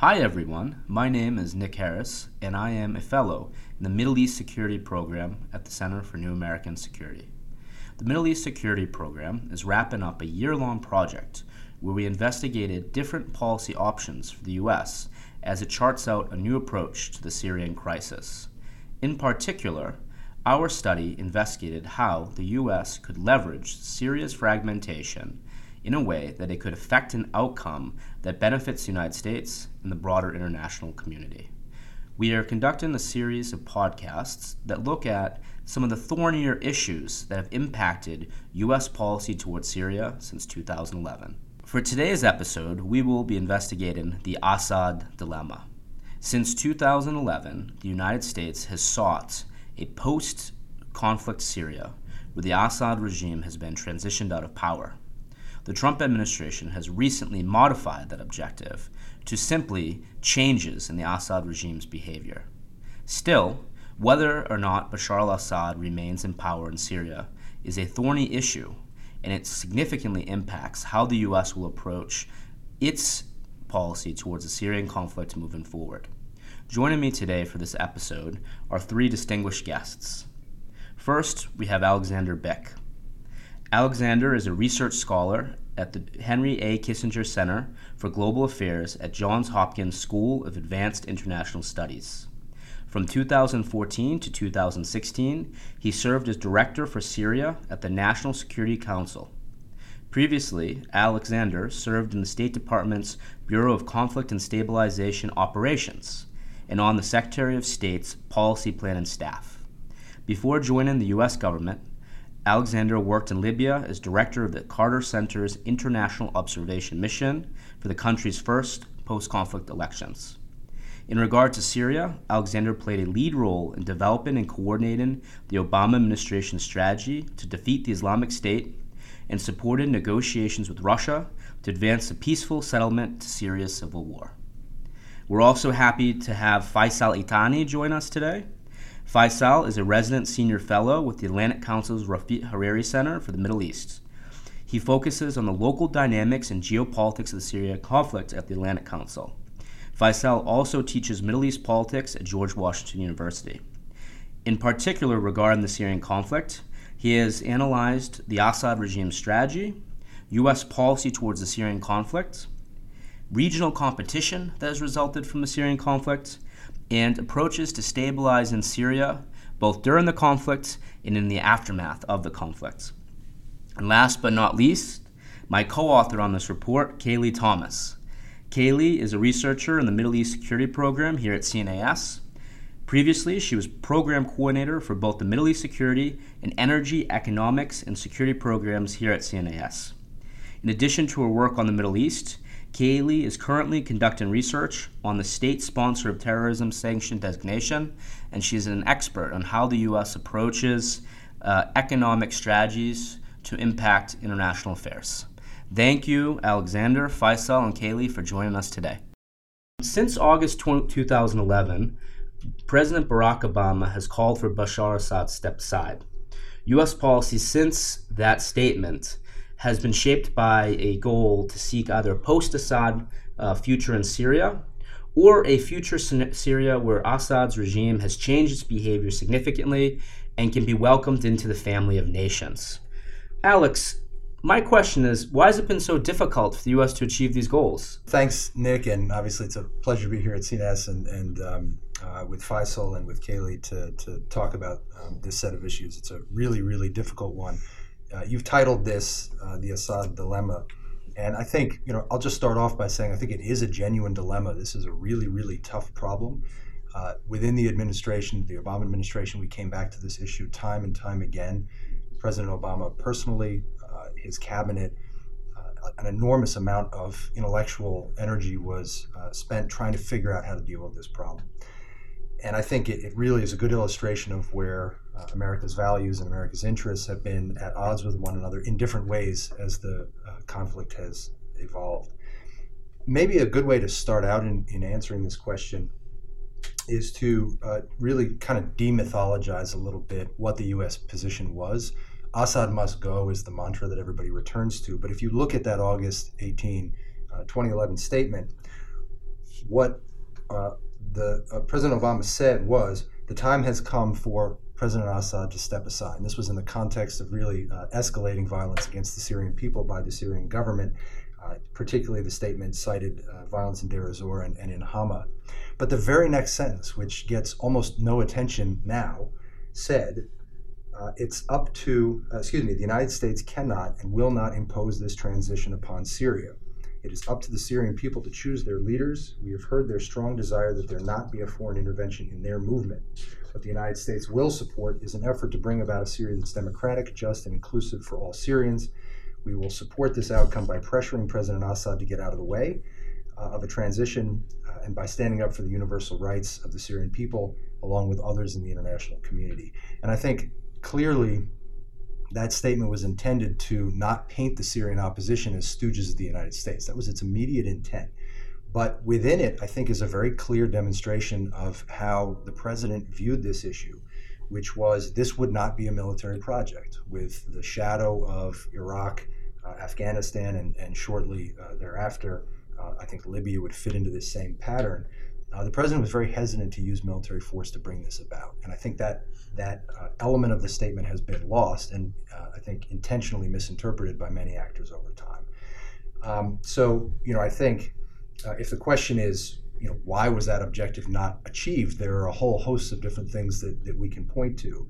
Hi, everyone. My name is Nick Heras, and I am a fellow in the Middle East Security Program at the Center for New American Security. The Middle East Security Program is wrapping up a year long project where we investigated different policy options for the U.S. as it charts out a new approach to the Syrian crisis. In particular, our study investigated how the U.S. could leverage Syria's fragmentation in a way that it could affect an outcome that benefits the United States and the broader international community. We are conducting a series of podcasts that look at some of the thornier issues that have impacted U.S. policy towards Syria since 2011. For today's episode, we will be investigating the Assad dilemma. Since 2011, the United States has sought a post conflict Syria where the Assad regime has been transitioned out of power. The Trump administration has recently modified that objective to simply changes in the Assad regime's behavior. Still, whether or not Bashar al Assad remains in power in Syria is a thorny issue, and it significantly impacts how the U.S. will approach its policy towards the Syrian conflict moving forward. Joining me today for this episode are three distinguished guests. First, we have Alexander Bick. Alexander is a research scholar at the Henry A. Kissinger Center for Global Affairs at Johns Hopkins School of Advanced International Studies. From 2014 to 2016, he served as Director for Syria at the National Security Council. Previously, Alexander served in the State Department's Bureau of Conflict and Stabilization Operations and on the Secretary of State's Policy Planning staff. Before joining the U.S. government, Alexander worked in Libya as director of the Carter Center's International Observation Mission for the country's first post conflict elections. In regard to Syria, Alexander played a lead role in developing and coordinating the Obama administration's strategy to defeat the Islamic State and supported negotiations with Russia to advance a peaceful settlement to Syria's civil war. We're also happy to have Faysal Itani join us today. Faysal is a resident senior fellow with the Atlantic Council's Rafiq Hariri Center for the Middle East. He focuses on the local dynamics and geopolitics of the Syria conflict at the Atlantic Council. Faysal also teaches Middle East politics at George Washington University. In particular, regarding the Syrian conflict, he has analyzed the Assad regime's strategy, U.S. policy towards the Syrian conflict, regional competition that has resulted from the Syrian conflict, and approaches to stabilize in Syria, both during the conflict and in the aftermath of the conflict. And last but not least, my co author on this report, Kaleigh Thomas. Kaleigh is a researcher in the Middle East Security Program here at CNAS. Previously, she was program coordinator for both the Middle East Security and Energy, Economics, and Security programs here at CNAS. In addition to her work on the Middle East, Kaleigh is currently conducting research on the state sponsor of terrorism sanction designation, and she's an expert on how the U.S. approaches uh, economic strategies to impact international affairs. Thank you, Alexander, Faysal, and Kaleigh, for joining us today. Since August 20, 2011, President Barack Obama has called for Bashar Assad to step aside. U.S. policy since that statement has been shaped by a goal to seek either post Assad uh, future in Syria or a future Syria where Assad's regime has changed its behavior significantly and can be welcomed into the family of nations. Alex, my question is why has it been so difficult for the U.S. to achieve these goals? Thanks, Nick, and obviously it's a pleasure to be here at CNS and, and um, uh, with Faysal and with Kaleigh to, to talk about um, this set of issues. It's a really, really difficult one. Uh, you've titled this uh, the Assad dilemma, and I think you know I'll just start off by saying I think it is a genuine dilemma. This is a really really tough problem. Uh, within the administration, the Obama administration, we came back to this issue time and time again. President Obama personally, uh, his cabinet, uh, an enormous amount of intellectual energy was uh, spent trying to figure out how to deal with this problem. And I think it, it really is a good illustration of where uh, America's values and America's interests have been at odds with one another in different ways as the uh, conflict has evolved. Maybe a good way to start out in, in answering this question is to uh, really kind of demythologize a little bit what the U.S. position was. Assad must go is the mantra that everybody returns to. But if you look at that August 18, uh, 2011 statement, what uh, the uh, President Obama said was the time has come for President Assad to step aside. And this was in the context of really uh, escalating violence against the Syrian people by the Syrian government. Uh, particularly, the statement cited uh, violence in Deir ez-Zor and, and in Hama. But the very next sentence, which gets almost no attention now, said uh, it's up to, uh, excuse me, the United States cannot and will not impose this transition upon Syria. It is up to the Syrian people to choose their leaders. We have heard their strong desire that there not be a foreign intervention in their movement. What the United States will support is an effort to bring about a Syria that's democratic, just, and inclusive for all Syrians. We will support this outcome by pressuring President Assad to get out of the way uh, of a transition uh, and by standing up for the universal rights of the Syrian people, along with others in the international community. And I think clearly that statement was intended to not paint the Syrian opposition as stooges of the United States. That was its immediate intent. But within it, I think, is a very clear demonstration of how the president viewed this issue, which was this would not be a military project. With the shadow of Iraq, uh, Afghanistan, and, and shortly uh, thereafter, uh, I think Libya would fit into this same pattern. Uh, the president was very hesitant to use military force to bring this about, and I think that that uh, element of the statement has been lost, and uh, I think intentionally misinterpreted by many actors over time. Um, so, you know, I think uh, if the question is, you know, why was that objective not achieved? There are a whole host of different things that, that we can point to.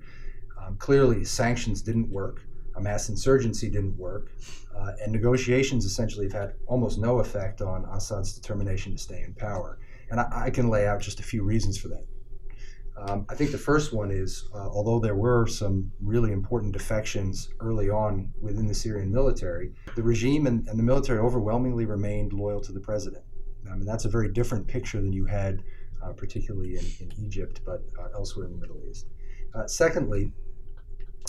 Um, clearly, sanctions didn't work. A mass insurgency didn't work, uh, and negotiations essentially have had almost no effect on Assad's determination to stay in power. And I, I can lay out just a few reasons for that. Um, I think the first one is, uh, although there were some really important defections early on within the Syrian military, the regime and, and the military overwhelmingly remained loyal to the president. I mean, that's a very different picture than you had, uh, particularly in, in, Egypt, but uh, elsewhere in the Middle East. Uh, secondly,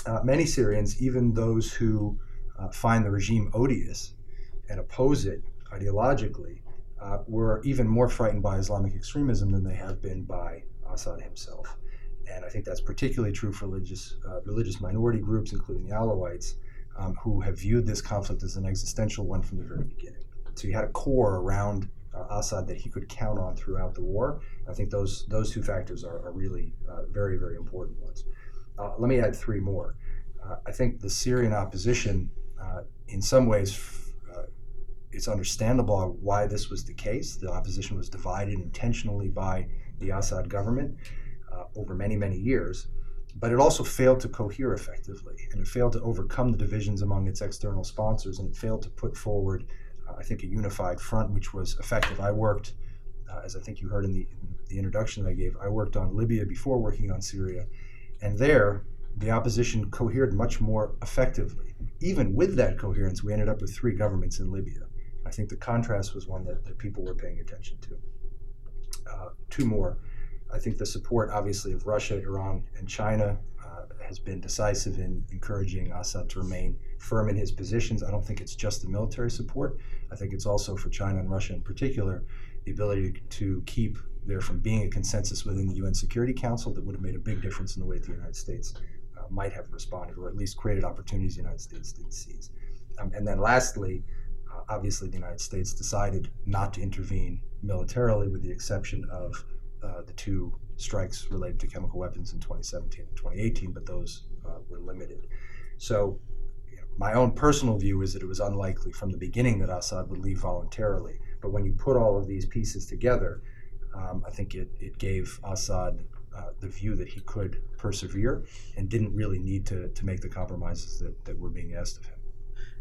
uh, many Syrians, even those who uh, find the regime odious and oppose it ideologically, uh, were even more frightened by Islamic extremism than they have been by Assad himself. And I think that's particularly true for religious, uh, religious minority groups, including the Alawites, um, who have viewed this conflict as an existential one from the very beginning. So you had a core around uh, Assad that he could count on throughout the war. I think those, those two factors are, are really uh, very, very important ones. Uh, let me add three more. Uh, I think the Syrian opposition, in some ways, it's understandable why this was the case. The opposition was divided intentionally by the Assad government uh, over many, many years. But it also failed to cohere effectively, and it failed to overcome the divisions among its external sponsors, and it failed to put forward, uh, I think, a unified front which was effective. I worked, uh, as I think you heard in the, in the introduction that I gave, I worked on Libya before working on Syria, and there the opposition cohered much more effectively. Even with that coherence, we ended up with three governments in Libya. I think the contrast was one that, that people were paying attention to. Uh, two more. I think the support, obviously, of Russia, Iran, and China uh, has been decisive in encouraging Assad to remain firm in his positions. I don't think it's just the military support. I think it's also for China and Russia in particular the ability to keep there from being a consensus within the UN Security Council that would have made a big difference in the way the United States uh, might have responded, or at least created opportunities the United States didn't seize. Um, and then lastly, obviously, the United States decided not to intervene militarily, with the exception of uh, the two strikes related to chemical weapons in 2017 and 2018, but those uh, were limited. So, you know, my own personal view is that it was unlikely from the beginning that Assad would leave voluntarily. But when you put all of these pieces together, um, I think it, it gave Assad uh, the view that he could persevere and didn't really need to, to make the compromises that, that were being asked of him.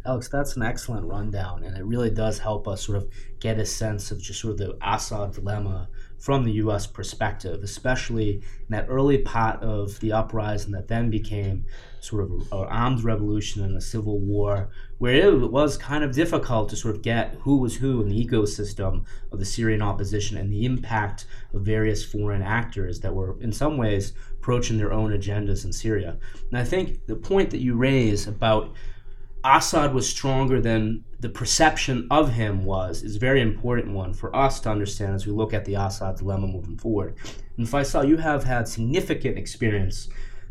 Alex, that's an excellent rundown, and it really does help us sort of get a sense of just sort of the Assad dilemma from the U.S. perspective, especially in that early part of the uprising that then became sort of an armed revolution and a civil war, where it was kind of difficult to sort of get who was who in the ecosystem of the Syrian opposition and the impact of various foreign actors that were, in some ways, approaching their own agendas in Syria. And I think the point that you raise about Assad was stronger than the perception of him was is a very important one for us to understand as we look at the Assad dilemma moving forward. And Faysal, you have had significant experience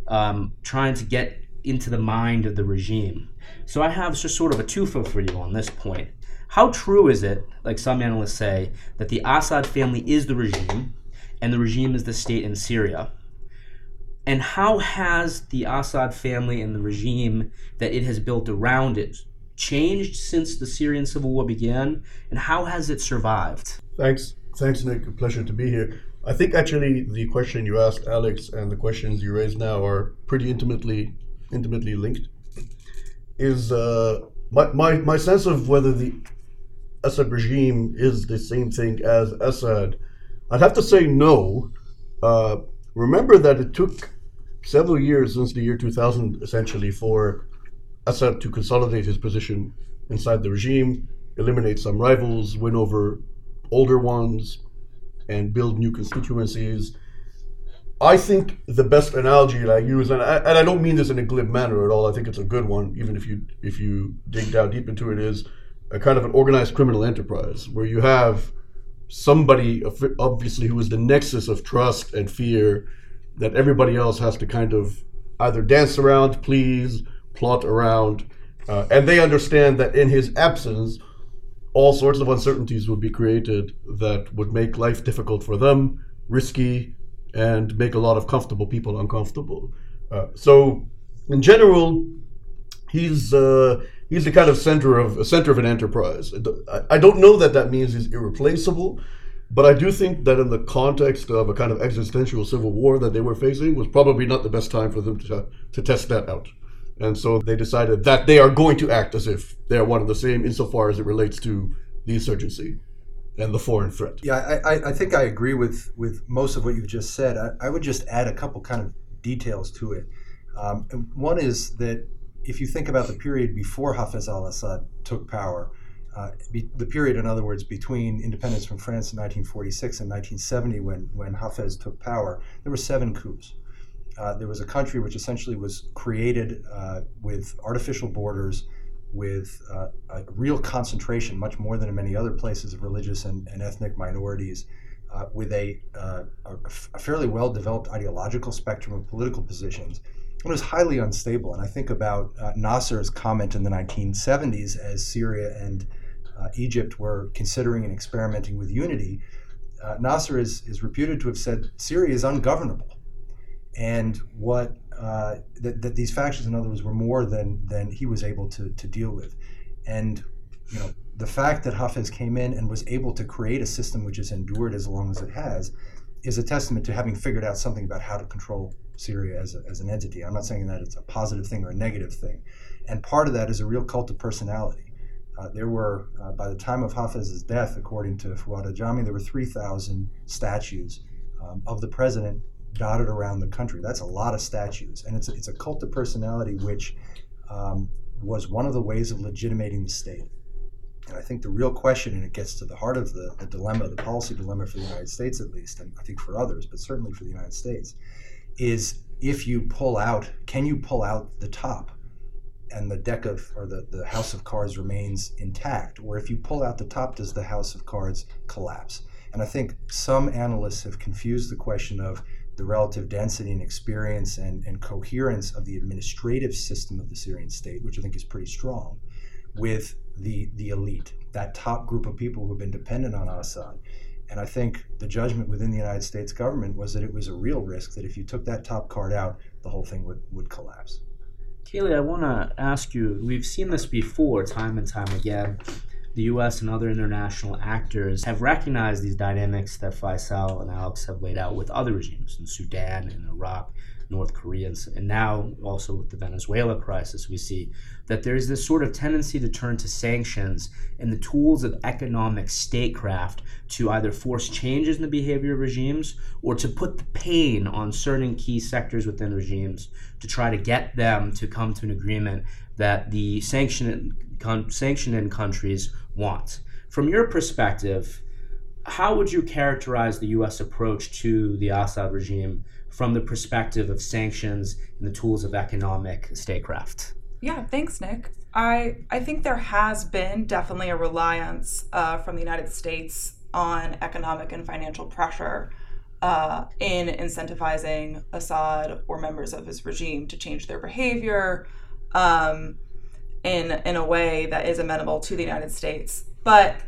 um, trying to get into the mind of the regime. So I have just sort of a twofer for you on this point. How true is it, like some analysts say, that the Assad family is the regime and the regime is the state in Syria? And how has the Assad family and the regime that it has built around it changed since the Syrian civil war began? And how has it survived? Thanks. Thanks, Nick. A pleasure to be here. I think actually the question you asked Alex and the questions you raised now are pretty intimately intimately linked. Is uh, my, my, my sense of whether the Assad regime is the same thing as Assad, I'd have to say no. Uh, remember that it took several years since the year 2000, essentially, for Assad to consolidate his position inside the regime, eliminate some rivals, win over older ones, and build new constituencies. I think the best analogy that I use, and I, and I don't mean this in a glib manner at all. I think it's a good one, even if you if you dig down deep into it, is a kind of an organized criminal enterprise where you have somebody obviously who is the nexus of trust and fear that everybody else has to kind of either dance around, please, plot around, uh, and they understand that in his absence, all sorts of uncertainties would be created that would make life difficult for them, risky, and make a lot of comfortable people uncomfortable. Uh, so, in general, he's uh, he's the kind of center of center of an enterprise. I don't know that that means he's irreplaceable, but I do think that in the context of a kind of existential civil war that they were facing was probably not the best time for them to to test that out. And so they decided that they are going to act as if they're one and the same insofar as it relates to the insurgency and the foreign threat. Yeah, I, I think I agree with, with most of what you've just said. I, I would just add a couple kind of details to it. Um, one is that if you think about the period before Hafez al Assad took power, uh, be, the period, in other words, between independence from France in 1946 and 1970, when, when Hafez took power, there were seven coups. Uh, there was a country which essentially was created uh, with artificial borders, with uh, a real concentration, much more than in many other places, of religious and, and ethnic minorities, uh, with a, uh, a, fairly well developed ideological spectrum of political positions. It was highly unstable. And I think about Nasser's comment in the 1970s as Syria and Egypt were considering and experimenting with unity. Nasser is, is reputed to have said Syria is ungovernable and what uh, that, that these factions, in other words, were more than than he was able to to deal with, and you know the fact that Hafez came in and was able to create a system which has endured as long as it has is a testament to having figured out something about how to control Syria as, a, as an entity. I'm not saying that it's a positive thing or a negative thing, and part of that is a real cult of personality. Uh, there were, uh, by the time of Hafez's death, according to Fuad Ajami, there were 3,000 statues um, of the president dotted around the country. That's a lot of statues, and it's a, it's a cult of personality, which um, was one of the ways of legitimating the state. And I think the real question, and it gets to the heart of the, the dilemma, the policy dilemma for the United States at least, and I think for others, but certainly for the United States, is if you pull out, can you pull out the top? And the deck of or the, the house of cards remains intact or if you pull out the top does the house of cards collapse and i think some analysts have confused the question of the relative density and experience and, and coherence of the administrative system of the Syrian state, which I think is pretty strong, with the, the elite, that top group of people who have been dependent on Assad. And I think the judgment within the United States government was that it was a real risk that if you took that top card out, the whole thing would, would collapse. Kaleigh, I want to ask you we've seen this before, time and time again the U.S. and other international actors have recognized these dynamics that Faysal and Alex have laid out with other regimes in Sudan and Iraq, North Koreans. and now also with the Venezuela crisis, we see that there's this sort of tendency to turn to sanctions and the tools of economic statecraft to either force changes in the behavior of regimes or to put the pain on certain key sectors within regimes to try to get them to come to an agreement that the sanction con- sanctioned countries want. From your perspective, how would you characterize the U.S. approach to the Assad regime from the perspective of sanctions and the tools of economic statecraft? Yeah, thanks, Nick. I I think there has been definitely a reliance uh, from the United States on economic and financial pressure uh, in incentivizing Assad or members of his regime to change their behavior. Um, in in a way that is amenable to the United States. But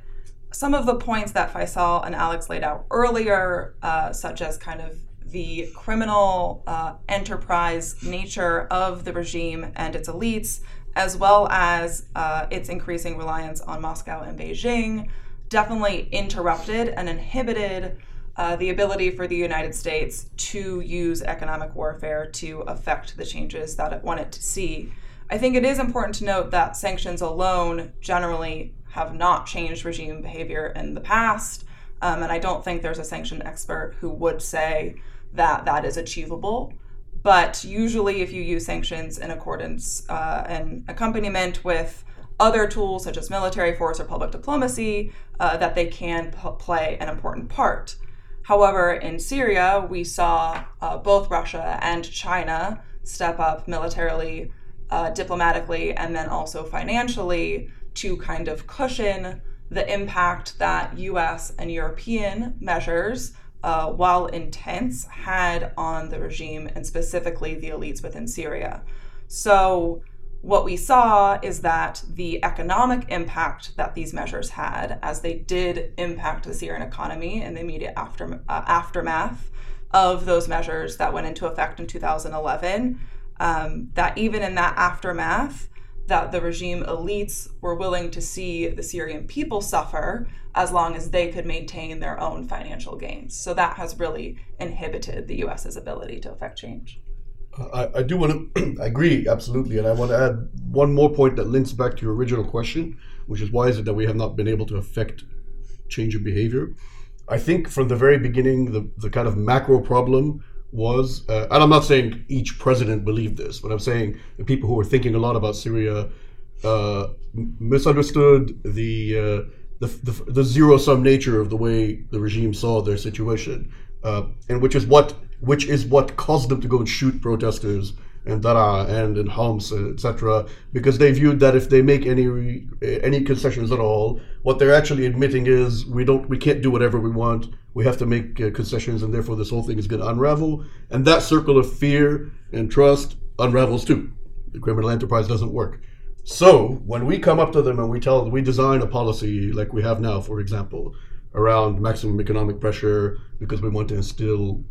some of the points that Faysal and Alex laid out earlier, uh, such as kind of the criminal uh, enterprise nature of the regime and its elites, as well as uh, its increasing reliance on Moscow and Beijing, definitely interrupted and inhibited uh, the ability for the United States to use economic warfare to affect the changes that it wanted to see. I think it is important to note that sanctions alone generally have not changed regime behavior in the past. Um, and I don't think there's a sanction expert who would say that that is achievable. But usually, if you use sanctions in accordance uh, and accompaniment with other tools such as military force or public diplomacy, uh, that they can p- play an important part. However, in Syria, we saw uh, both Russia and China step up militarily, uh, diplomatically, and then also financially to kind of cushion the impact that US and European measures, uh, while intense, had on the regime and specifically the elites within Syria. So, what we saw is that the economic impact that these measures had, as they did impact the Syrian economy in the immediate after, uh, aftermath of those measures that went into effect in 2011, um, that even in that aftermath, that the regime elites were willing to see the Syrian people suffer as long as they could maintain their own financial gains. So that has really inhibited the US's ability to affect change. I, I do want to agree absolutely, and I want to add one more point that links back to your original question, which is why is it that we have not been able to affect change of behavior? I think from the very beginning, the, the kind of macro problem was, uh, and I'm not saying each president believed this, but I'm saying the people who were thinking a lot about Syria uh, misunderstood the, uh, the, the, the zero sum nature of the way the regime saw their situation, uh, and which is what which is what caused them to go and shoot protesters in Daraa and in Homs, etc., because they viewed that if they make any any concessions at all, what they're actually admitting is we don't we can't do whatever we want. We have to make uh, concessions, and therefore this whole thing is going to unravel. And that circle of fear and trust unravels too. The criminal enterprise doesn't work. So when we come up to them and we tell them we design a policy like we have now, for example, around maximum economic pressure because we want to instill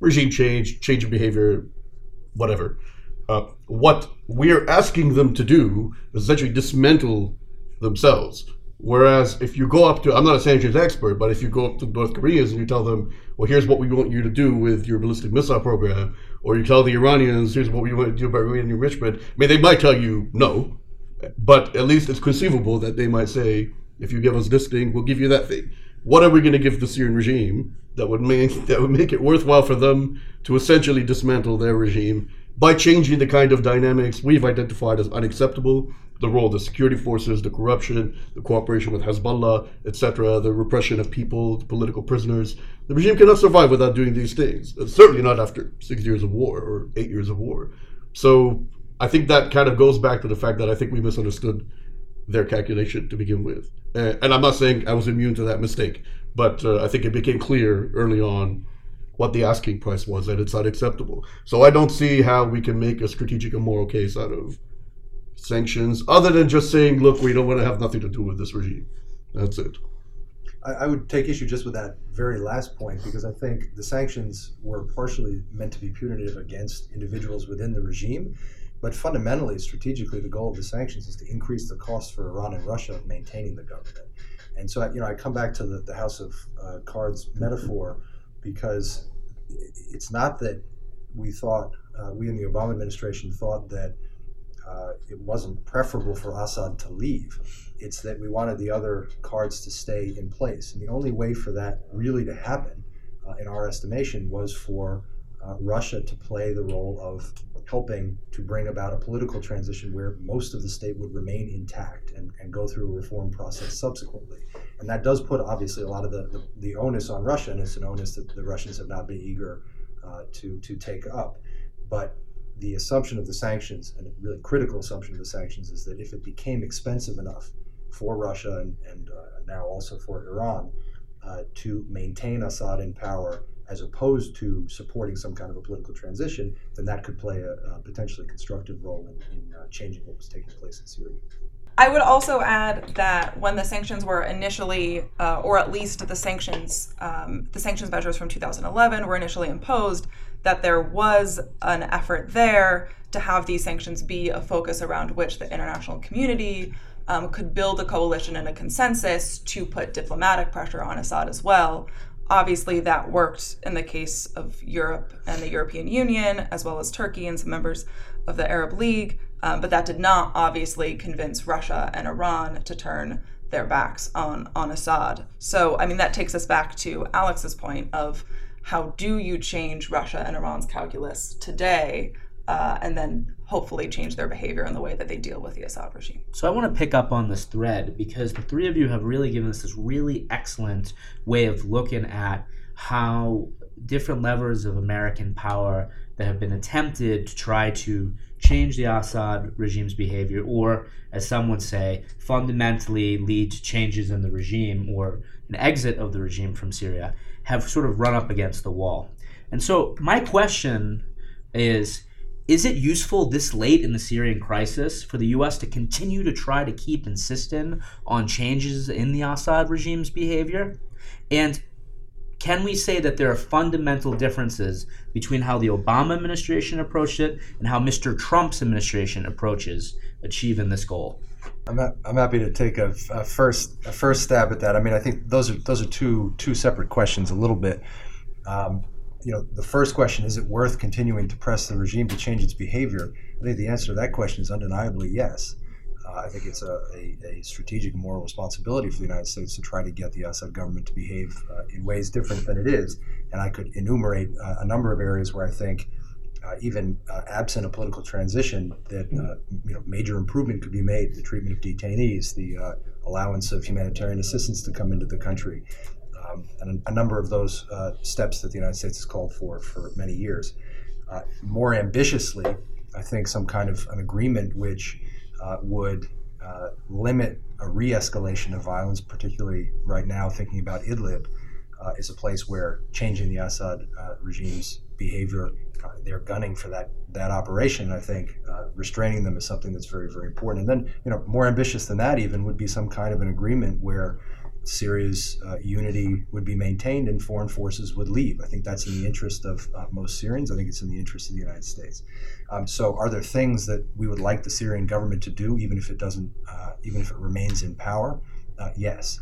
regime change, change of behavior, whatever. Uh, what we're asking them to do is essentially dismantle themselves. Whereas if you go up to, I'm not a sanctions expert, but if you go up to North Koreans and you tell them, well, here's what we want you to do with your ballistic missile program, or you tell the Iranians, here's what we want to do about uranium enrichment, I mean, they might tell you no, but at least it's conceivable that they might say, if you give us this thing, we'll give you that thing. What are we going to give the Syrian regime that would make that would make it worthwhile for them to essentially dismantle their regime by changing the kind of dynamics we've identified as unacceptable the role of the security forces, the corruption, the cooperation with Hezbollah, etc., the repression of people, political prisoners. The regime cannot survive without doing these things. Certainly not after six years of war or eight years of war. So I think that kind of goes back to the fact that I think we misunderstood their calculation to begin with. and I'm not saying I was immune to that mistake. But uh, I think it became clear early on what the asking price was, and it's unacceptable. So I don't see how we can make a strategic and moral case out of sanctions, other than just saying, look, we don't want to have nothing to do with this regime. That's it. I, I would take issue just with that very last point because I think the sanctions were partially meant to be punitive against individuals within the regime. But fundamentally, strategically, the goal of the sanctions is to increase the cost for Iran and Russia of maintaining the government. And so, you know, I come back to the, the House of uh, Cards metaphor because it's not that we thought, uh, we in the Obama administration thought that uh, it wasn't preferable for Assad to leave. It's that we wanted the other cards to stay in place. And the only way for that really to happen, uh, in our estimation, was for uh, Russia to play the role of helping to bring about a political transition where most of the state would remain intact and, and go through a reform process subsequently. And that does put obviously a lot of the, the, the onus on Russia, and it's an onus that the Russians have not been eager uh, to, to take up. But the assumption of the sanctions, and a really critical assumption of the sanctions, is that if it became expensive enough for Russia and, and uh, now also for Iran uh, to maintain Assad in power as opposed to supporting some kind of a political transition, then that could play a, a potentially constructive role in, in uh, changing what was taking place in Syria. I would also add that when the sanctions were initially, uh, or at least the sanctions, um, the sanctions measures from 2011 were initially imposed, that there was an effort there to have these sanctions be a focus around which the international community um, could build a coalition and a consensus to put diplomatic pressure on Assad as well. Obviously, that worked in the case of Europe and the European Union, as well as Turkey and some members of the Arab League. Um, but that did not obviously convince Russia and Iran to turn their backs on, on Assad. So, I mean, that takes us back to Alex's point of how do you change Russia and Iran's calculus today uh, and then hopefully change their behavior in the way that they deal with the Assad regime. So I want to pick up on this thread because the three of you have really given us this really excellent way of looking at how different levers of American power that have been attempted to try to change the Assad regime's behavior, or as some would say, fundamentally lead to changes in the regime or an exit of the regime from Syria, have sort of run up against the wall. And so, my question is is it useful this late in the Syrian crisis for the U.S. to continue to try to keep insisting on changes in the Assad regime's behavior? And can we say that there are fundamental differences between how the Obama administration approached it and how Mr. Trump's administration approaches achieving this goal? I'm, I'm happy to take a, a, first a first stab at that. I mean, I think those are those are two two separate questions a little bit. Um, you know, the first question is it worth continuing to press the regime to change its behavior? I think the answer to that question is undeniably yes. Uh, I think it's a, a, a, strategic and moral responsibility for the United States to try to get the Assad government to behave uh, in ways different than it is. And I could enumerate uh, a number of areas where I think, uh, even uh, absent a political transition, that uh, you know major improvement could be made. The treatment of detainees, the allowance of humanitarian assistance to come into the country, um, and a, a, number of those uh, steps that the United States has called for for many years. Uh, more ambitiously, I think some kind of an agreement which uh, would uh, limit a re escalation of violence, particularly right now, thinking about Idlib, uh, is a place where changing the Assad uh, regime's behavior. they're gunning for that that operation. I think restraining them is something that's very very important. And then, you know, more ambitious than that even would be some kind of an agreement where Syria's uh, unity would be maintained and foreign forces would leave. I think that's in the interest of uh, most Syrians. I think it's in the interest of the United States. Um, so, are there things that we would like the Syrian government to do, even if it doesn't, uh, even if it remains in power? Uh, yes.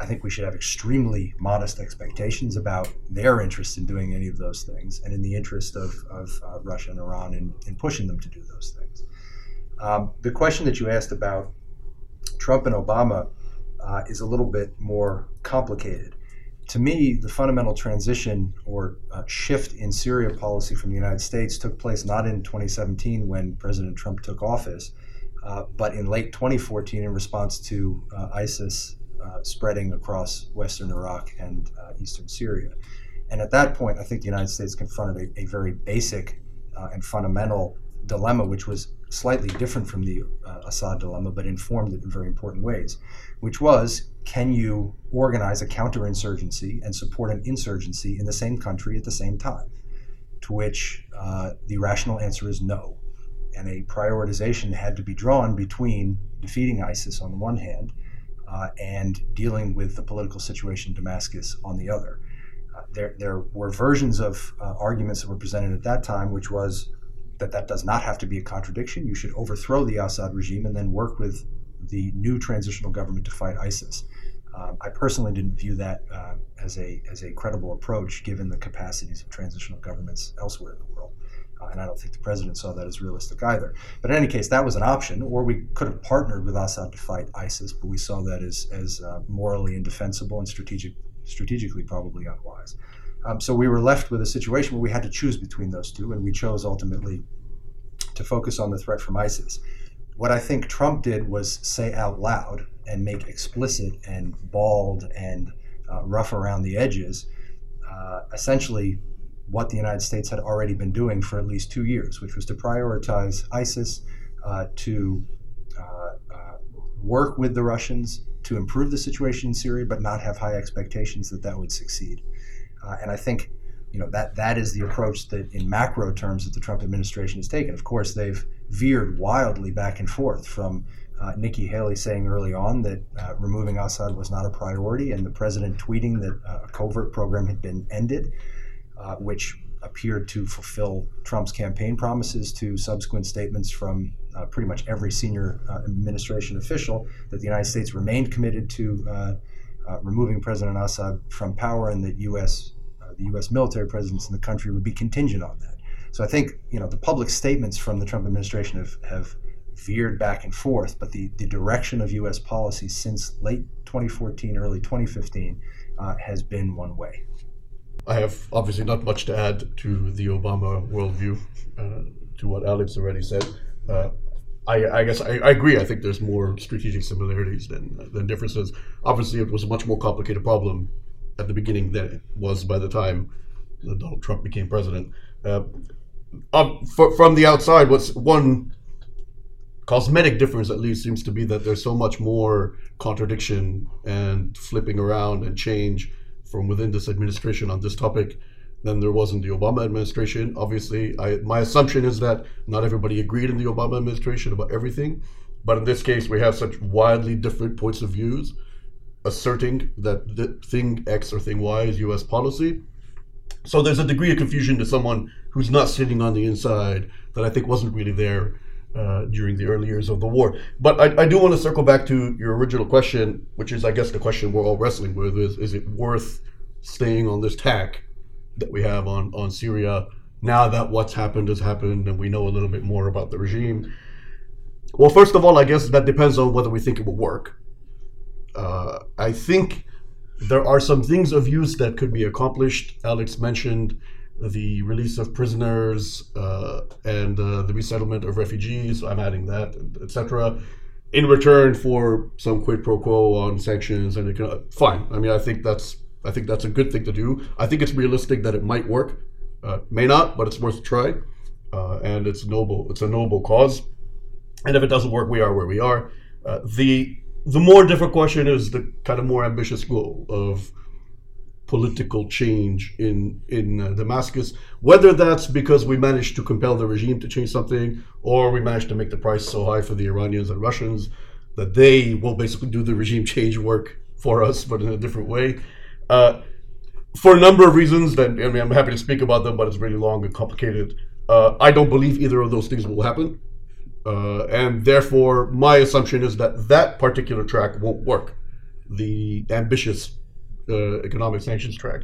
I think we should have extremely modest expectations about their interest in doing any of those things, and in the interest of, of uh, Russia and Iran in, in pushing them to do those things. Um, the question that you asked about Trump and Obama uh, is a little bit more complicated. To me, the fundamental transition or uh, shift in Syria policy from the United States took place not in 2017 when President Trump took office, uh, but in late 2014 in response to uh, ISIS uh, spreading across western Iraq and uh, eastern Syria. And at that point, I think the United States confronted a, a very basic and fundamental dilemma, which was slightly different from the uh, Assad dilemma, but informed it in very important ways, which was can you organize a counterinsurgency and support an insurgency in the same country at the same time? To which uh, the rational answer is no. And a prioritization had to be drawn between defeating ISIS on the one hand uh, and dealing with the political situation in Damascus on the other. Uh, there, there were versions of uh, arguments that were presented at that time, which was that that does not have to be a contradiction. You should overthrow the Assad regime and then work with the new transitional government to fight ISIS. Um, I personally didn't view that uh, as a as a credible approach, given the capacities of transitional governments elsewhere in the world. Uh, and I don't think the president saw that as realistic either. But in any case, that was an option, or we could have partnered with Assad to fight ISIS, but we saw that as as uh, morally indefensible and strategic strategically probably unwise. Um, so we were left with a situation where we had to choose between those two, and we chose ultimately to focus on the threat from ISIS. What I think Trump did was say out loud and make explicit and bald and uh, rough around the edges, uh, essentially what the United States had already been doing for at least two years, which was to prioritize ISIS, uh, to uh, uh, work with the Russians to improve the situation in Syria, but not have high expectations that that would succeed. Uh, and I think you know that that is the approach that, in macro terms, that the Trump administration has taken. Of course, they've veered wildly back and forth from uh, Nikki Haley saying early on that uh, removing Assad was not a priority, and the president tweeting that uh, a covert program had been ended, uh, which appeared to fulfill Trump's campaign promises to subsequent statements from uh, pretty much every senior administration official that the United States remained committed to removing President Assad from power and that U.S. the U.S. military presence in the country would be contingent on that. So I think you know the public statements from the Trump administration have, have veered back and forth, but the, the direction of U.S. policy since late 2014, early 2015 uh, has been one way. I have obviously not much to add to the Obama worldview, uh, to what Alex already said. Uh, I, I, guess I, I, agree. I think there's more strategic similarities than, than differences. Obviously, it was a much more complicated problem at the beginning than it was by the time Donald Trump became president. Uh, um, for, from the outside, what's one cosmetic difference at least seems to be that there's so much more contradiction and flipping around and change from within this administration on this topic than there was in the Obama administration. Obviously, I, my assumption is that not everybody agreed in the Obama administration about everything, but in this case, we have such wildly different points of views asserting that the thing X or thing Y is U.S. policy. So there's a degree of confusion to someone who's not sitting on the inside that I think wasn't really there uh, during the early years of the war. But I, I do want to circle back to your original question, which is, I guess, the question we're all wrestling with: is is it worth staying on this tack that we have on on Syria now that what's happened has happened and we know a little bit more about the regime? Well, first of all, I guess that depends on whether we think it will work. Uh, I think there are some things of use that could be accomplished. Alex mentioned the release of prisoners uh, and uh, the resettlement of refugees. I'm adding that, etc. In return for some quid pro quo on sanctions and it fine. I mean, I think that's I think that's a good thing to do. I think it's realistic that it might work. Uh, may not, but it's worth a try. Uh, and it's noble. It's a noble cause. And if it doesn't work, we are where we are. Uh, the the more difficult question is the kind of more ambitious goal of political change in in uh, Damascus. Whether that's because we managed to compel the regime to change something, or we managed to make the price so high for the Iranians and Russians that they will basically do the regime change work for us, but in a different way. Uh, for a number of reasons, that I mean, I'm happy to speak about them, but it's really long and complicated. Uh, I don't believe either of those things will happen. Uh, and therefore, my assumption is that that particular track won't work. The ambitious uh, economic sanctions track.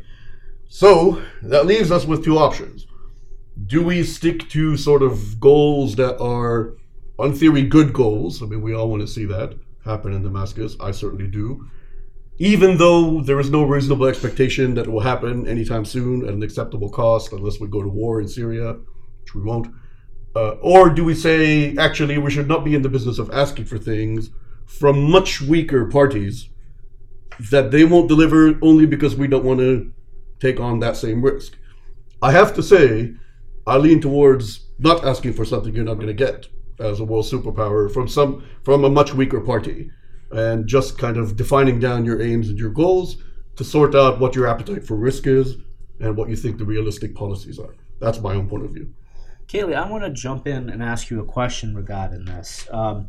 So that leaves us with two options. Do we stick to sort of goals that are, on theory, good goals? I mean, we all want to see that happen in Damascus. I certainly do. Even though there is no reasonable expectation that it will happen anytime soon at an acceptable cost, unless we go to war in Syria, which we won't. Uh, or do we say, actually, we should not be in the business of asking for things from much weaker parties that they won't deliver only because we don't want to take on that same risk. I have to say, I lean towards not asking for something you're not going to get as a world superpower from some from a much weaker party, and just kind of defining down your aims and your goals to sort out what your appetite for risk is and what you think the realistic policies are. That's my own point of view. Kaleigh, I want to jump in and ask you a question regarding this. Um,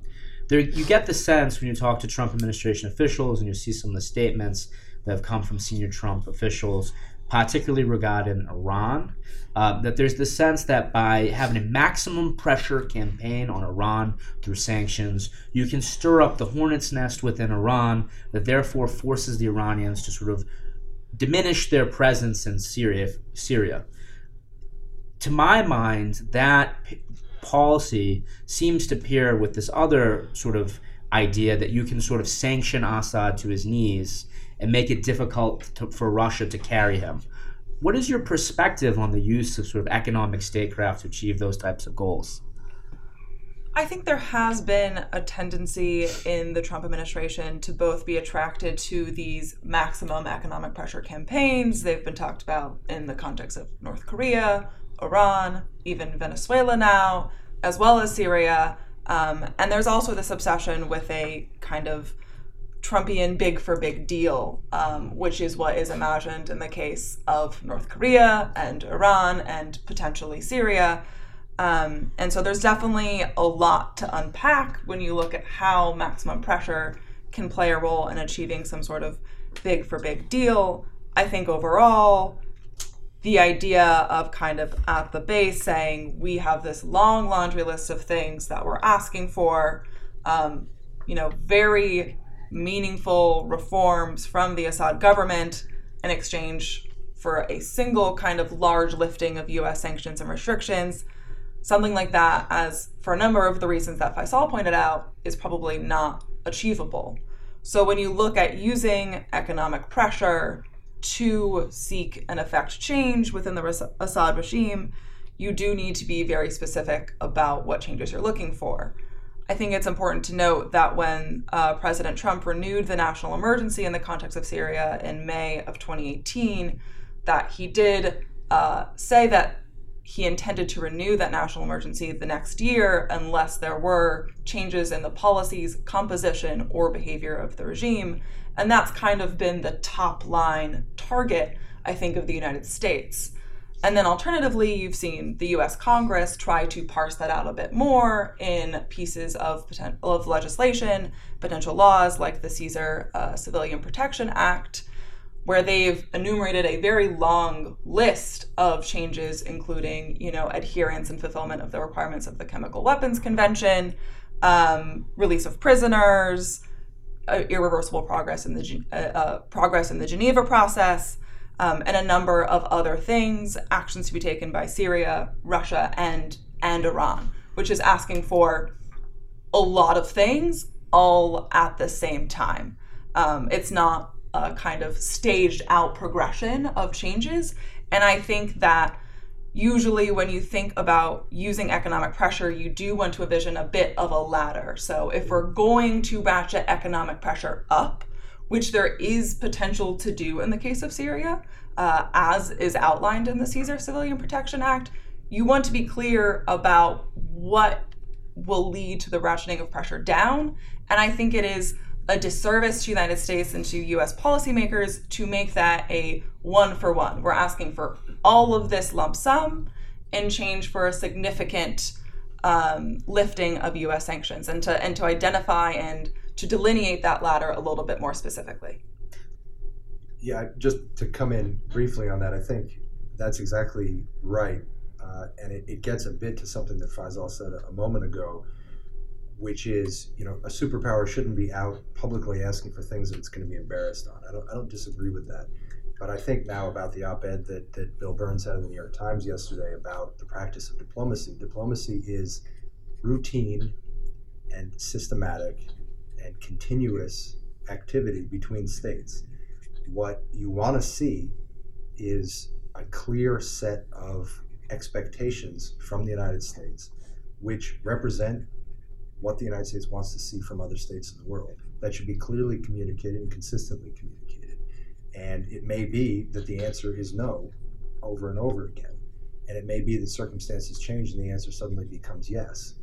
there, you get the sense when you talk to Trump administration officials and you see some of the statements that have come from senior Trump officials, particularly regarding Iran, uh, that there's the sense that by having a maximum pressure campaign on Iran through sanctions, you can stir up the hornet's nest within Iran that therefore forces the Iranians to sort of diminish their presence in Syria. Syria. To my mind, that policy seems to pair with this other sort of idea that you can sort of sanction Assad to his knees and make it difficult to, for Russia to carry him. What is your perspective on the use of sort of economic statecraft to achieve those types of goals? I think there has been a tendency in the Trump administration to both be attracted to these maximum economic pressure campaigns. They've been talked about in the context of North Korea, Iran, even Venezuela now, as well as Syria. Um, and there's also this obsession with a kind of Trumpian big for big deal, um, which is what is imagined in the case of North Korea and Iran and potentially Syria. Um, and so there's definitely a lot to unpack when you look at how maximum pressure can play a role in achieving some sort of big for big deal. I think overall, the idea of kind of at the base saying we have this long laundry list of things that we're asking for, um, you know, very meaningful reforms from the Assad government in exchange for a single kind of large lifting of US sanctions and restrictions. Something like that, as for a number of the reasons that Faysal pointed out, is probably not achievable. So when you look at using economic pressure to seek and effect change within the Assad regime, you do need to be very specific about what changes you're looking for. I think it's important to note that when uh, President Trump renewed the national emergency in the context of Syria in May of 2018, that he did uh, say that he intended to renew that national emergency the next year unless there were changes in the policies, composition, or behavior of the regime. And that's kind of been the top line target, I think, of the United States. And then alternatively, you've seen the US Congress try to parse that out a bit more in pieces of, poten- of legislation, potential laws like the Caesar uh, Civilian Protection Act, where they've enumerated a very long list of changes, including, you know, adherence and fulfillment of the requirements of the Chemical Weapons Convention, um, release of prisoners, uh, irreversible progress in the uh, uh, progress in the Geneva process, um, and a number of other things, actions to be taken by Syria, Russia, and and Iran, which is asking for a lot of things all at the same time. Um, it's not a kind of staged out progression of changes, and I think that usually when you think about using economic pressure, you do want to envision a bit of a ladder. So if we're going to ratchet economic pressure up, which there is potential to do in the case of Syria, uh, as is outlined in the Caesar Civilian Protection Act, you want to be clear about what will lead to the ratcheting of pressure down. And I think it is a disservice to the United States and to US policymakers to make that a one for one. We're asking for all of this lump sum in change for a significant um, lifting of US sanctions and to and to identify and to delineate that ladder a little bit more specifically. Yeah, just to come in briefly on that, I think that's exactly right. Uh, and it, it, gets a bit to something that Faysal said a, moment ago, which is, you know, a superpower shouldn't be out publicly asking for things that it's going to be embarrassed on. I don't, I don't disagree with that. But I think now about the op ed that, that Bill Burns had in the New York Times yesterday about the practice of diplomacy. Diplomacy is routine and systematic and continuous activity between states. What you want to see is a clear set of expectations from the United States, which represent what the United States wants to see from other states in the world. That should be clearly communicated and consistently communicated. And it may be that the answer is no over and over again. And it may be that circumstances change and the answer suddenly becomes yes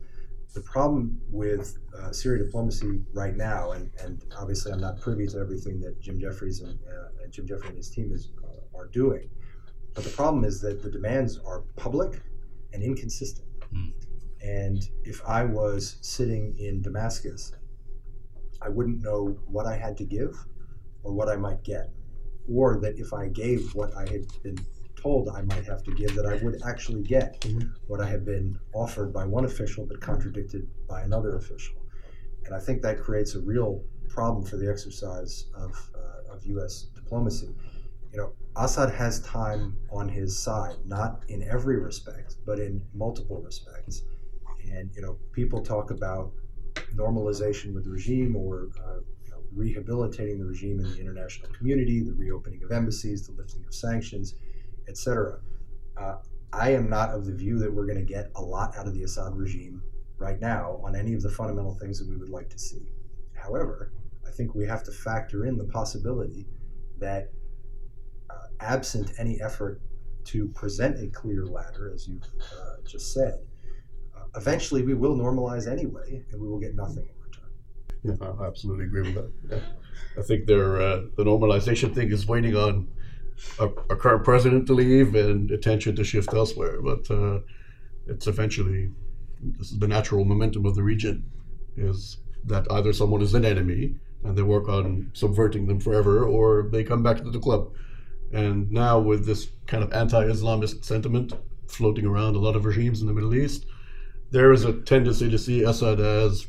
the problem with uh, Syria diplomacy right now, and, and obviously I'm not privy to everything that Jim Jeffries and, uh, and Jim Jeffrey and his team is uh, are doing, but the problem is that the demands are public and inconsistent. Mm. And if I was sitting in Damascus, I wouldn't know what I had to give or what I might get, or that if I gave what I had been told I might have to give that I would actually get mm-hmm. what I had been offered by one official but contradicted by another official. And I think that creates a real problem for the exercise of, uh, of U.S. diplomacy. You know, Assad has time on his side, not in every respect, but in multiple respects. And, you know, people talk about normalization with the regime or uh, rehabilitating the regime in the international community, the reopening of embassies, the lifting of sanctions etc. Uh, I am not of the view that we're going to get a lot out of the Assad regime right now on any of the fundamental things that we would like to see. However, I think we have to factor in the possibility that, uh, absent any effort to present a clear ladder, as you uh, just said, uh, eventually we will normalize anyway, and we will get nothing in return. Yeah, I absolutely agree with that. Yeah. I think their uh, the normalization thing is waiting on a, a, current president to leave and attention to shift elsewhere. But uh, it's eventually this is the natural momentum of the region is that either someone is an enemy and they work on subverting them forever, or they come back to the club. And now with this kind of anti-Islamist sentiment floating around a lot of regimes in the Middle East, there is a tendency to see Assad as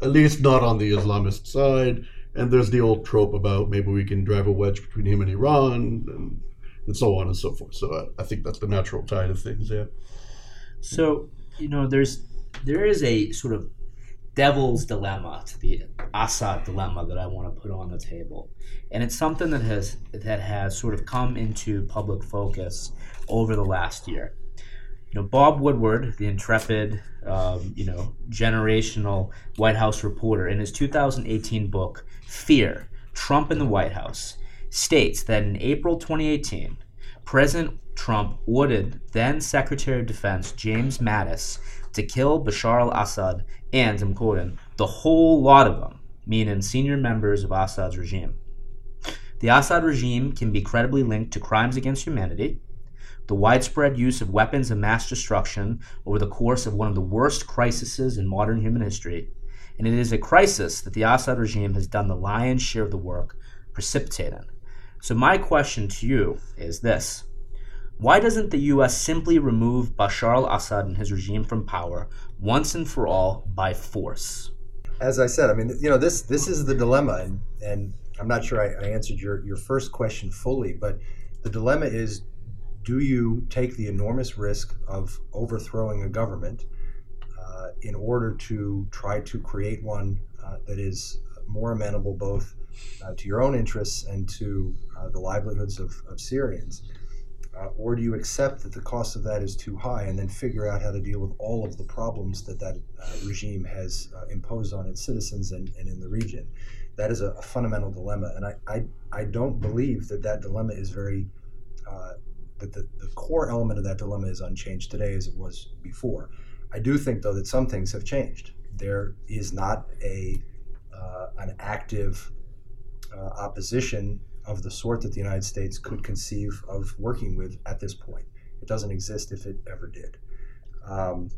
at least not on the Islamist side. And there's the old trope about maybe we can drive a wedge between him and Iran and, and so on and so forth. So I, I think that's the natural tide of things, yeah. So, you know, there's there is a sort of devil's dilemma to the Assad dilemma that I want to put on the table. And it's something that has that has sort of come into public focus over the last year you know, Bob Woodward, the intrepid, um, you know, generational White House reporter, in his 2018 book, Fear Trump in the White House, states that in April 2018, President Trump ordered then Secretary of Defense James Mattis to kill Bashar al Assad and, I'm quoting, the whole lot of them, meaning senior members of Assad's regime. The Assad regime can be credibly linked to crimes against humanity the widespread use of weapons of mass destruction over the course of one of the worst crises in modern human history, and it is a crisis that the Assad regime has done the lion's share of the work precipitating. So, my question to you is this Why doesn't the U.S. simply remove Bashar al Assad and his regime from power once and for all by force? As I said, I mean, you know, this this is the dilemma, and, and I'm not sure I, I answered your, your first question fully, but the dilemma is do you take the enormous risk of overthrowing a government uh, in order to try to create one uh, that is more amenable both uh, to your own interests and to uh, the livelihoods of, of Syrians? Uh, or do you accept that the cost of that is too high and then figure out how to deal with all of the problems that that uh, regime has imposed on its citizens and, and in the region? That is a, a fundamental dilemma. And I, I, I, don't believe that that dilemma is very that the, the core element of that dilemma is unchanged today as it was before. I do think, though, that some things have changed. There is not a uh, an active uh, opposition of the sort that the United States could conceive of working with at this point. It doesn't exist if it ever did. Um,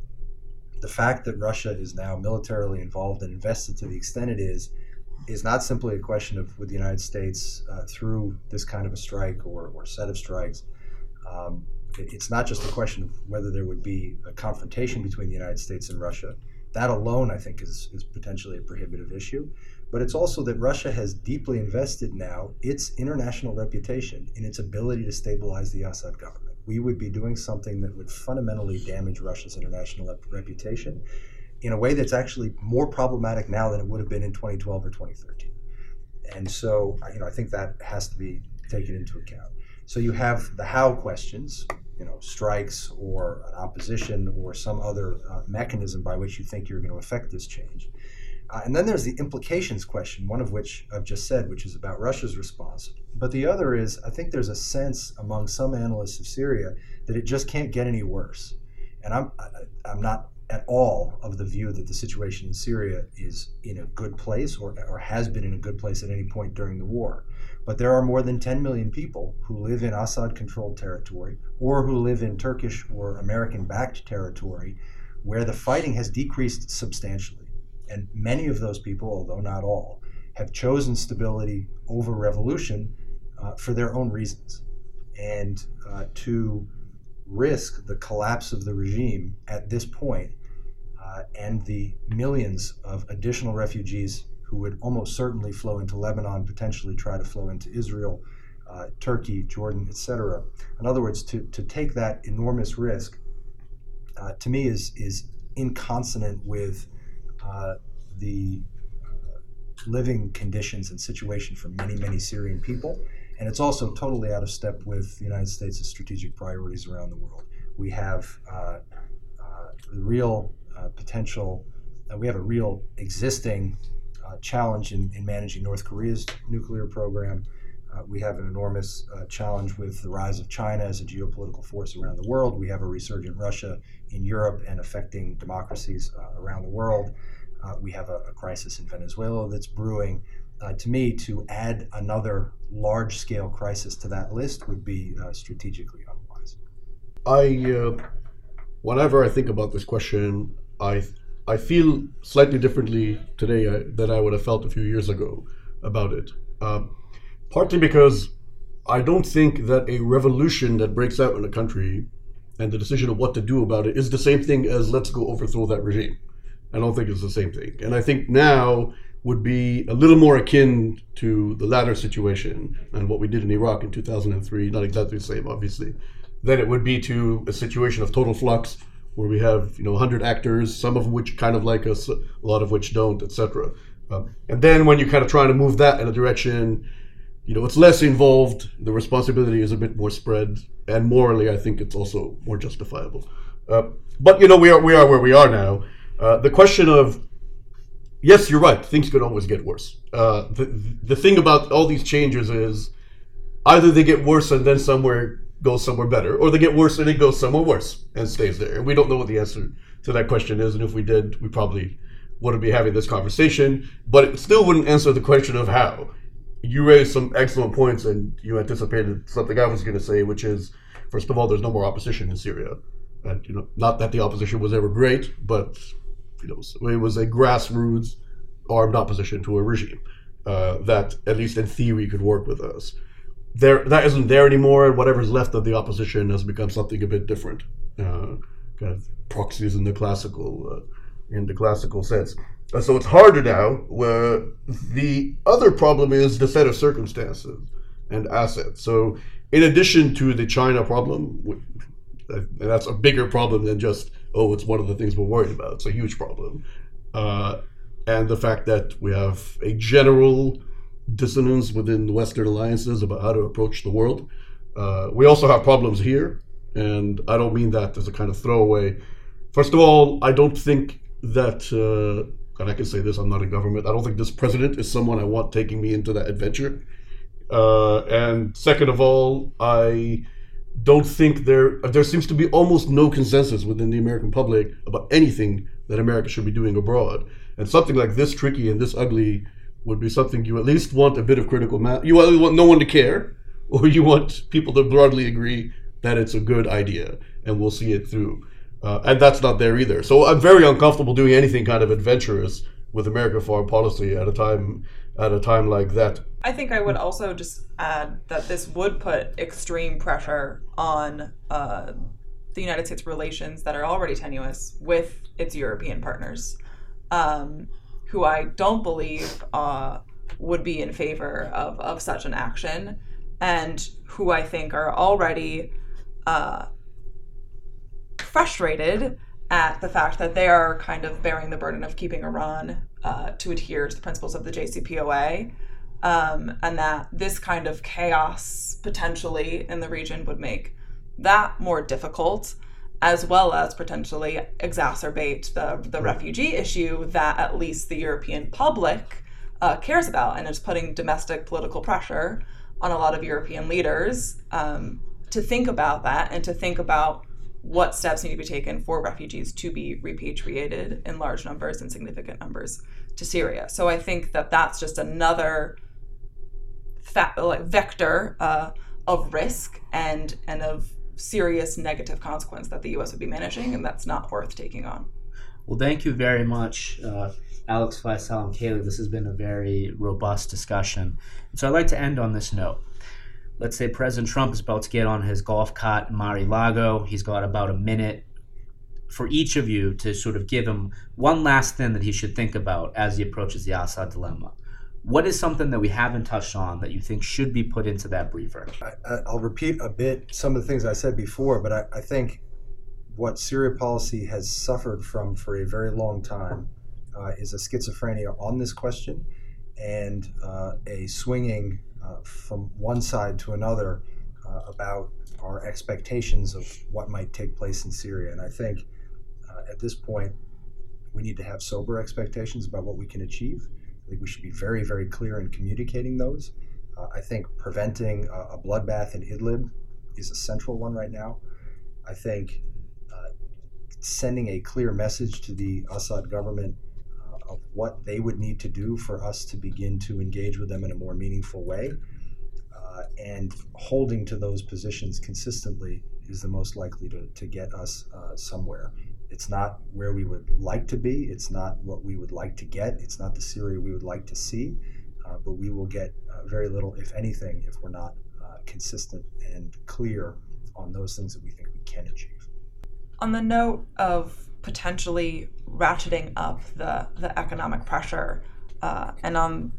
the fact that Russia is now militarily involved and invested to the extent it is is not simply a question of would the United States, uh, through this kind of a strike or, or set of strikes, um, it's not just a question of whether there would be a confrontation between the United States and Russia. That alone, I think, is, is potentially a prohibitive issue. But it's also that Russia has deeply invested now its international reputation in its ability to stabilize the Assad government. We would be doing something that would fundamentally damage Russia's international reputation in a way that's actually more problematic now than it would have been in 2012 or 2013. And so, you know, I think that has to be taken into account. So you have the how questions, you know, strikes or an opposition or some other uh, mechanism by which you think you're going to affect this change. Uh, and then there's the implications question, one of which I've just said, which is about Russia's response. But the other is, I think there's a sense among some analysts of Syria that it just can't get any worse. And I'm, I'm not at all of the view that the situation in Syria is in a good place or, or has been in a good place at any point during the war. But there are more than 10 million people who live in Assad controlled territory or who live in Turkish or American backed territory where the fighting has decreased substantially. And many of those people, although not all, have chosen stability over revolution uh, for their own reasons. And uh, to risk the collapse of the regime at this point, uh, and the millions of additional refugees who would almost certainly flow into Lebanon, potentially try to flow into Israel, uh, Turkey, Jordan, etc. In other words, to, to take that enormous risk, uh, to me, is, is inconsonant with uh, the uh, living conditions and situation for many, many Syrian people. And it's also totally out of step with the United States' strategic priorities around the world. We have uh, uh, the real potential, we have a real existing challenge in, in, managing North Korea's nuclear program. Uh, we have an enormous uh, challenge with the rise of China as a geopolitical force around the world. We have a resurgent Russia in Europe and affecting democracies uh, around the world. Uh, we have a, a, crisis in Venezuela that's brewing. Uh, to me, to add another large scale crisis to that list would be uh, strategically unwise. I, uh, whenever I think about this question, I, I feel slightly differently today uh, than I would have felt a few years ago about it. Um, partly because I don't think that a revolution that breaks out in a country and the decision of what to do about it is the same thing as let's go overthrow that regime. I don't think it's the same thing. And I think now would be a little more akin to the latter situation and what we did in Iraq in 2003, not exactly the same, obviously, than it would be to a situation of total flux where we have, you know, 100 actors, some of which kind of like us, a lot of which don't, etc. Um, and then when you're kind of trying to move that in a direction, you know, it's less involved, the responsibility is a bit more spread, and morally, I think it's also more justifiable. Uh, but, you know, we are, we are where we are now. Uh, the question of yes, you're right. Things could always get worse. Uh, the the thing about all these changes is either they get worse and then somewhere goes somewhere better, or they get worse and it goes somewhere worse and stays there. And we don't know what the answer to that question is. And if we did, we probably wouldn't be having this conversation. But it still wouldn't answer the question of how. You raised some excellent points, and you anticipated something I was going to say, which is, first of all, there's no more opposition in Syria. And you know, not that the opposition was ever great, but you know, it was a grassroots armed opposition to a regime uh, that, at least in theory, could work with us. There, that isn't there anymore, and whatever's left of the opposition has become something a bit different, uh, kind of proxies in the classical, uh, in the classical sense. Uh, so it's harder now. Where the other problem is the set of circumstances and assets. So, in addition to the China problem, and that's a bigger problem than just oh, it's one of the things we're worried about. It's a huge problem. Uh, and the fact that we have a general dissonance within the Western alliances about how to approach the world. Uh, we also have problems here, and I don't mean that as a kind of throwaway. First of all, I don't think that, uh, and I can say this, I'm not in government, I don't think this president is someone I want taking me into that adventure. Uh, and second of all, I don't think there there seems to be almost no consensus within the American public about anything that America should be doing abroad. And something like this tricky and this ugly would be something you at least want a bit of critical mass. You want no one to care, or you want people to broadly agree that it's a good idea and we'll see it through. Uh, and that's not there either. So I'm very uncomfortable doing anything kind of adventurous with American foreign policy at a time at a time like that. I think I would also just add that this would put extreme pressure on uh, the United States relations that are already tenuous with its European partners, um, who I don't believe uh, would be in favor of, of such an action, and who I think are already uh, frustrated at the fact that they are kind of bearing the burden of keeping Iran uh, to adhere to the principles of the JCPOA um, and that this kind of chaos potentially in the region would make that more difficult as well as potentially exacerbate the, the refugee issue that at least the European public uh, cares about and is putting domestic political pressure on a lot of European leaders um, to think about that and to think about what steps need to be taken for refugees to be repatriated in large numbers and significant numbers to Syria. So I think that that's just another fa- like vector uh, of risk and and of serious negative consequence that the U.S. would be managing, and that's not worth taking on. Well, thank you very much, uh, Alex Faysal and Kaleigh. This has been a very robust discussion. So I'd like to end on this note. Let's say President Trump is about to get on his golf cart in Mar-a-Lago. He's got about a minute for each of you to sort of give him one last thing that he should think about as he approaches the Assad dilemma what is something that we haven't touched on that you think should be put into that briefer? I, will repeat a bit some of the things I said before, but I, I, think what Syria policy has suffered from for a very long time uh, is a schizophrenia on this question and uh, a swinging uh, from one side to another uh, about our expectations of what might take place in Syria. And I think uh, at this point, we need to have sober expectations about what we can achieve I think we should be very, very clear in communicating those. Uh, I think preventing a, a, bloodbath in Idlib is a central one right now. I think uh, sending a clear message to the Assad government uh, of what they would need to do for us to begin to engage with them in a more meaningful way. Uh, and holding to those positions consistently is the most likely to, to get us uh, somewhere. It's not where we would like to be. It's not what we would like to get. It's not the Syria we would like to see. Uh, but we will get uh, very little, if anything, if we're not uh, consistent and clear on those things that we think we can achieve. On the note of potentially ratcheting up the, the economic pressure, uh, and on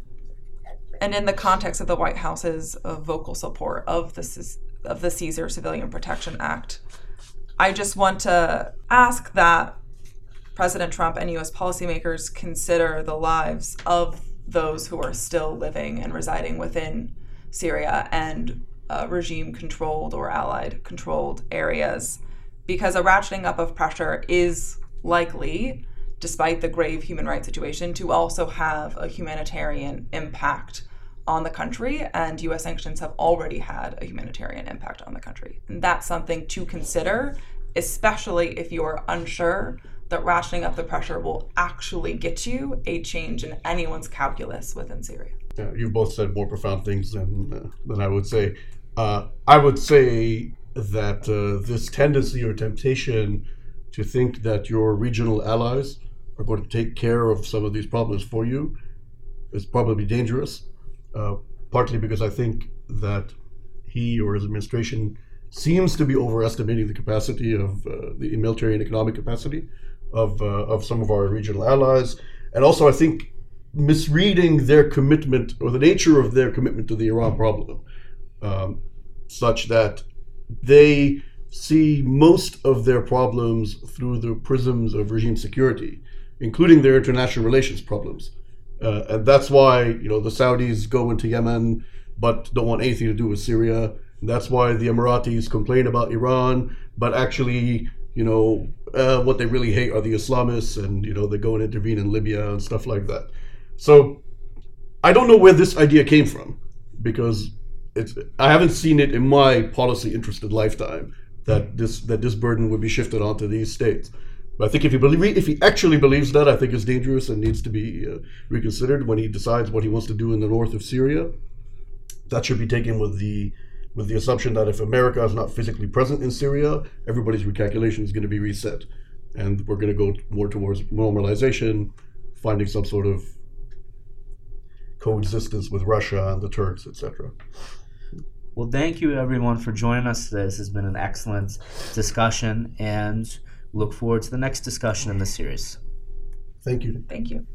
and in the context of the White House's uh, vocal support of the of the CAESAR Civilian Protection Act, I just want to ask that President Trump and U.S. policymakers consider the lives of those who are still living and residing within Syria and uh, regime controlled or allied controlled areas, because a ratcheting up of pressure is likely, despite the grave human rights situation, to also have a humanitarian impact on the country, and US sanctions have already had a humanitarian impact on the country. And that's something to consider, especially if you're unsure that rationing up the pressure will actually get you a change in anyone's calculus within Syria. Yeah, you both said more profound things than, uh, than I would say. Uh, I would say that uh, this tendency or temptation to think that your regional allies are going to take care of some of these problems for you is probably dangerous. Uh, partly because I think that he or his administration seems to be overestimating the capacity of uh, the military and economic capacity of uh, of some of our regional allies, and also I think misreading their commitment or the nature of their commitment to the Iran problem, um, such that they see most of their problems through the prisms of regime security, including their international relations problems. Uh, and that's why you know the Saudis go into Yemen, but don't want anything to do with Syria. And that's why the Emiratis complain about Iran, but actually, you know, uh, what they really hate are the Islamists, and you know they go and intervene in Libya and stuff like that. So I don't know where this idea came from because it's I haven't seen it in my policy interested lifetime that this that this burden would be shifted onto these states. I think if he believe if he actually believes that, I think it's dangerous and needs to be uh, reconsidered when he decides what he wants to do in the north of Syria. That should be taken with the with the assumption that if America is not physically present in Syria, everybody's recalculation is going to be reset, and we're going to go more towards normalization, finding some sort of coexistence with Russia and the Turks, etc. Well, thank you everyone for joining us. This has been an excellent discussion, and look forward to the next discussion in the series. Thank you. Thank you.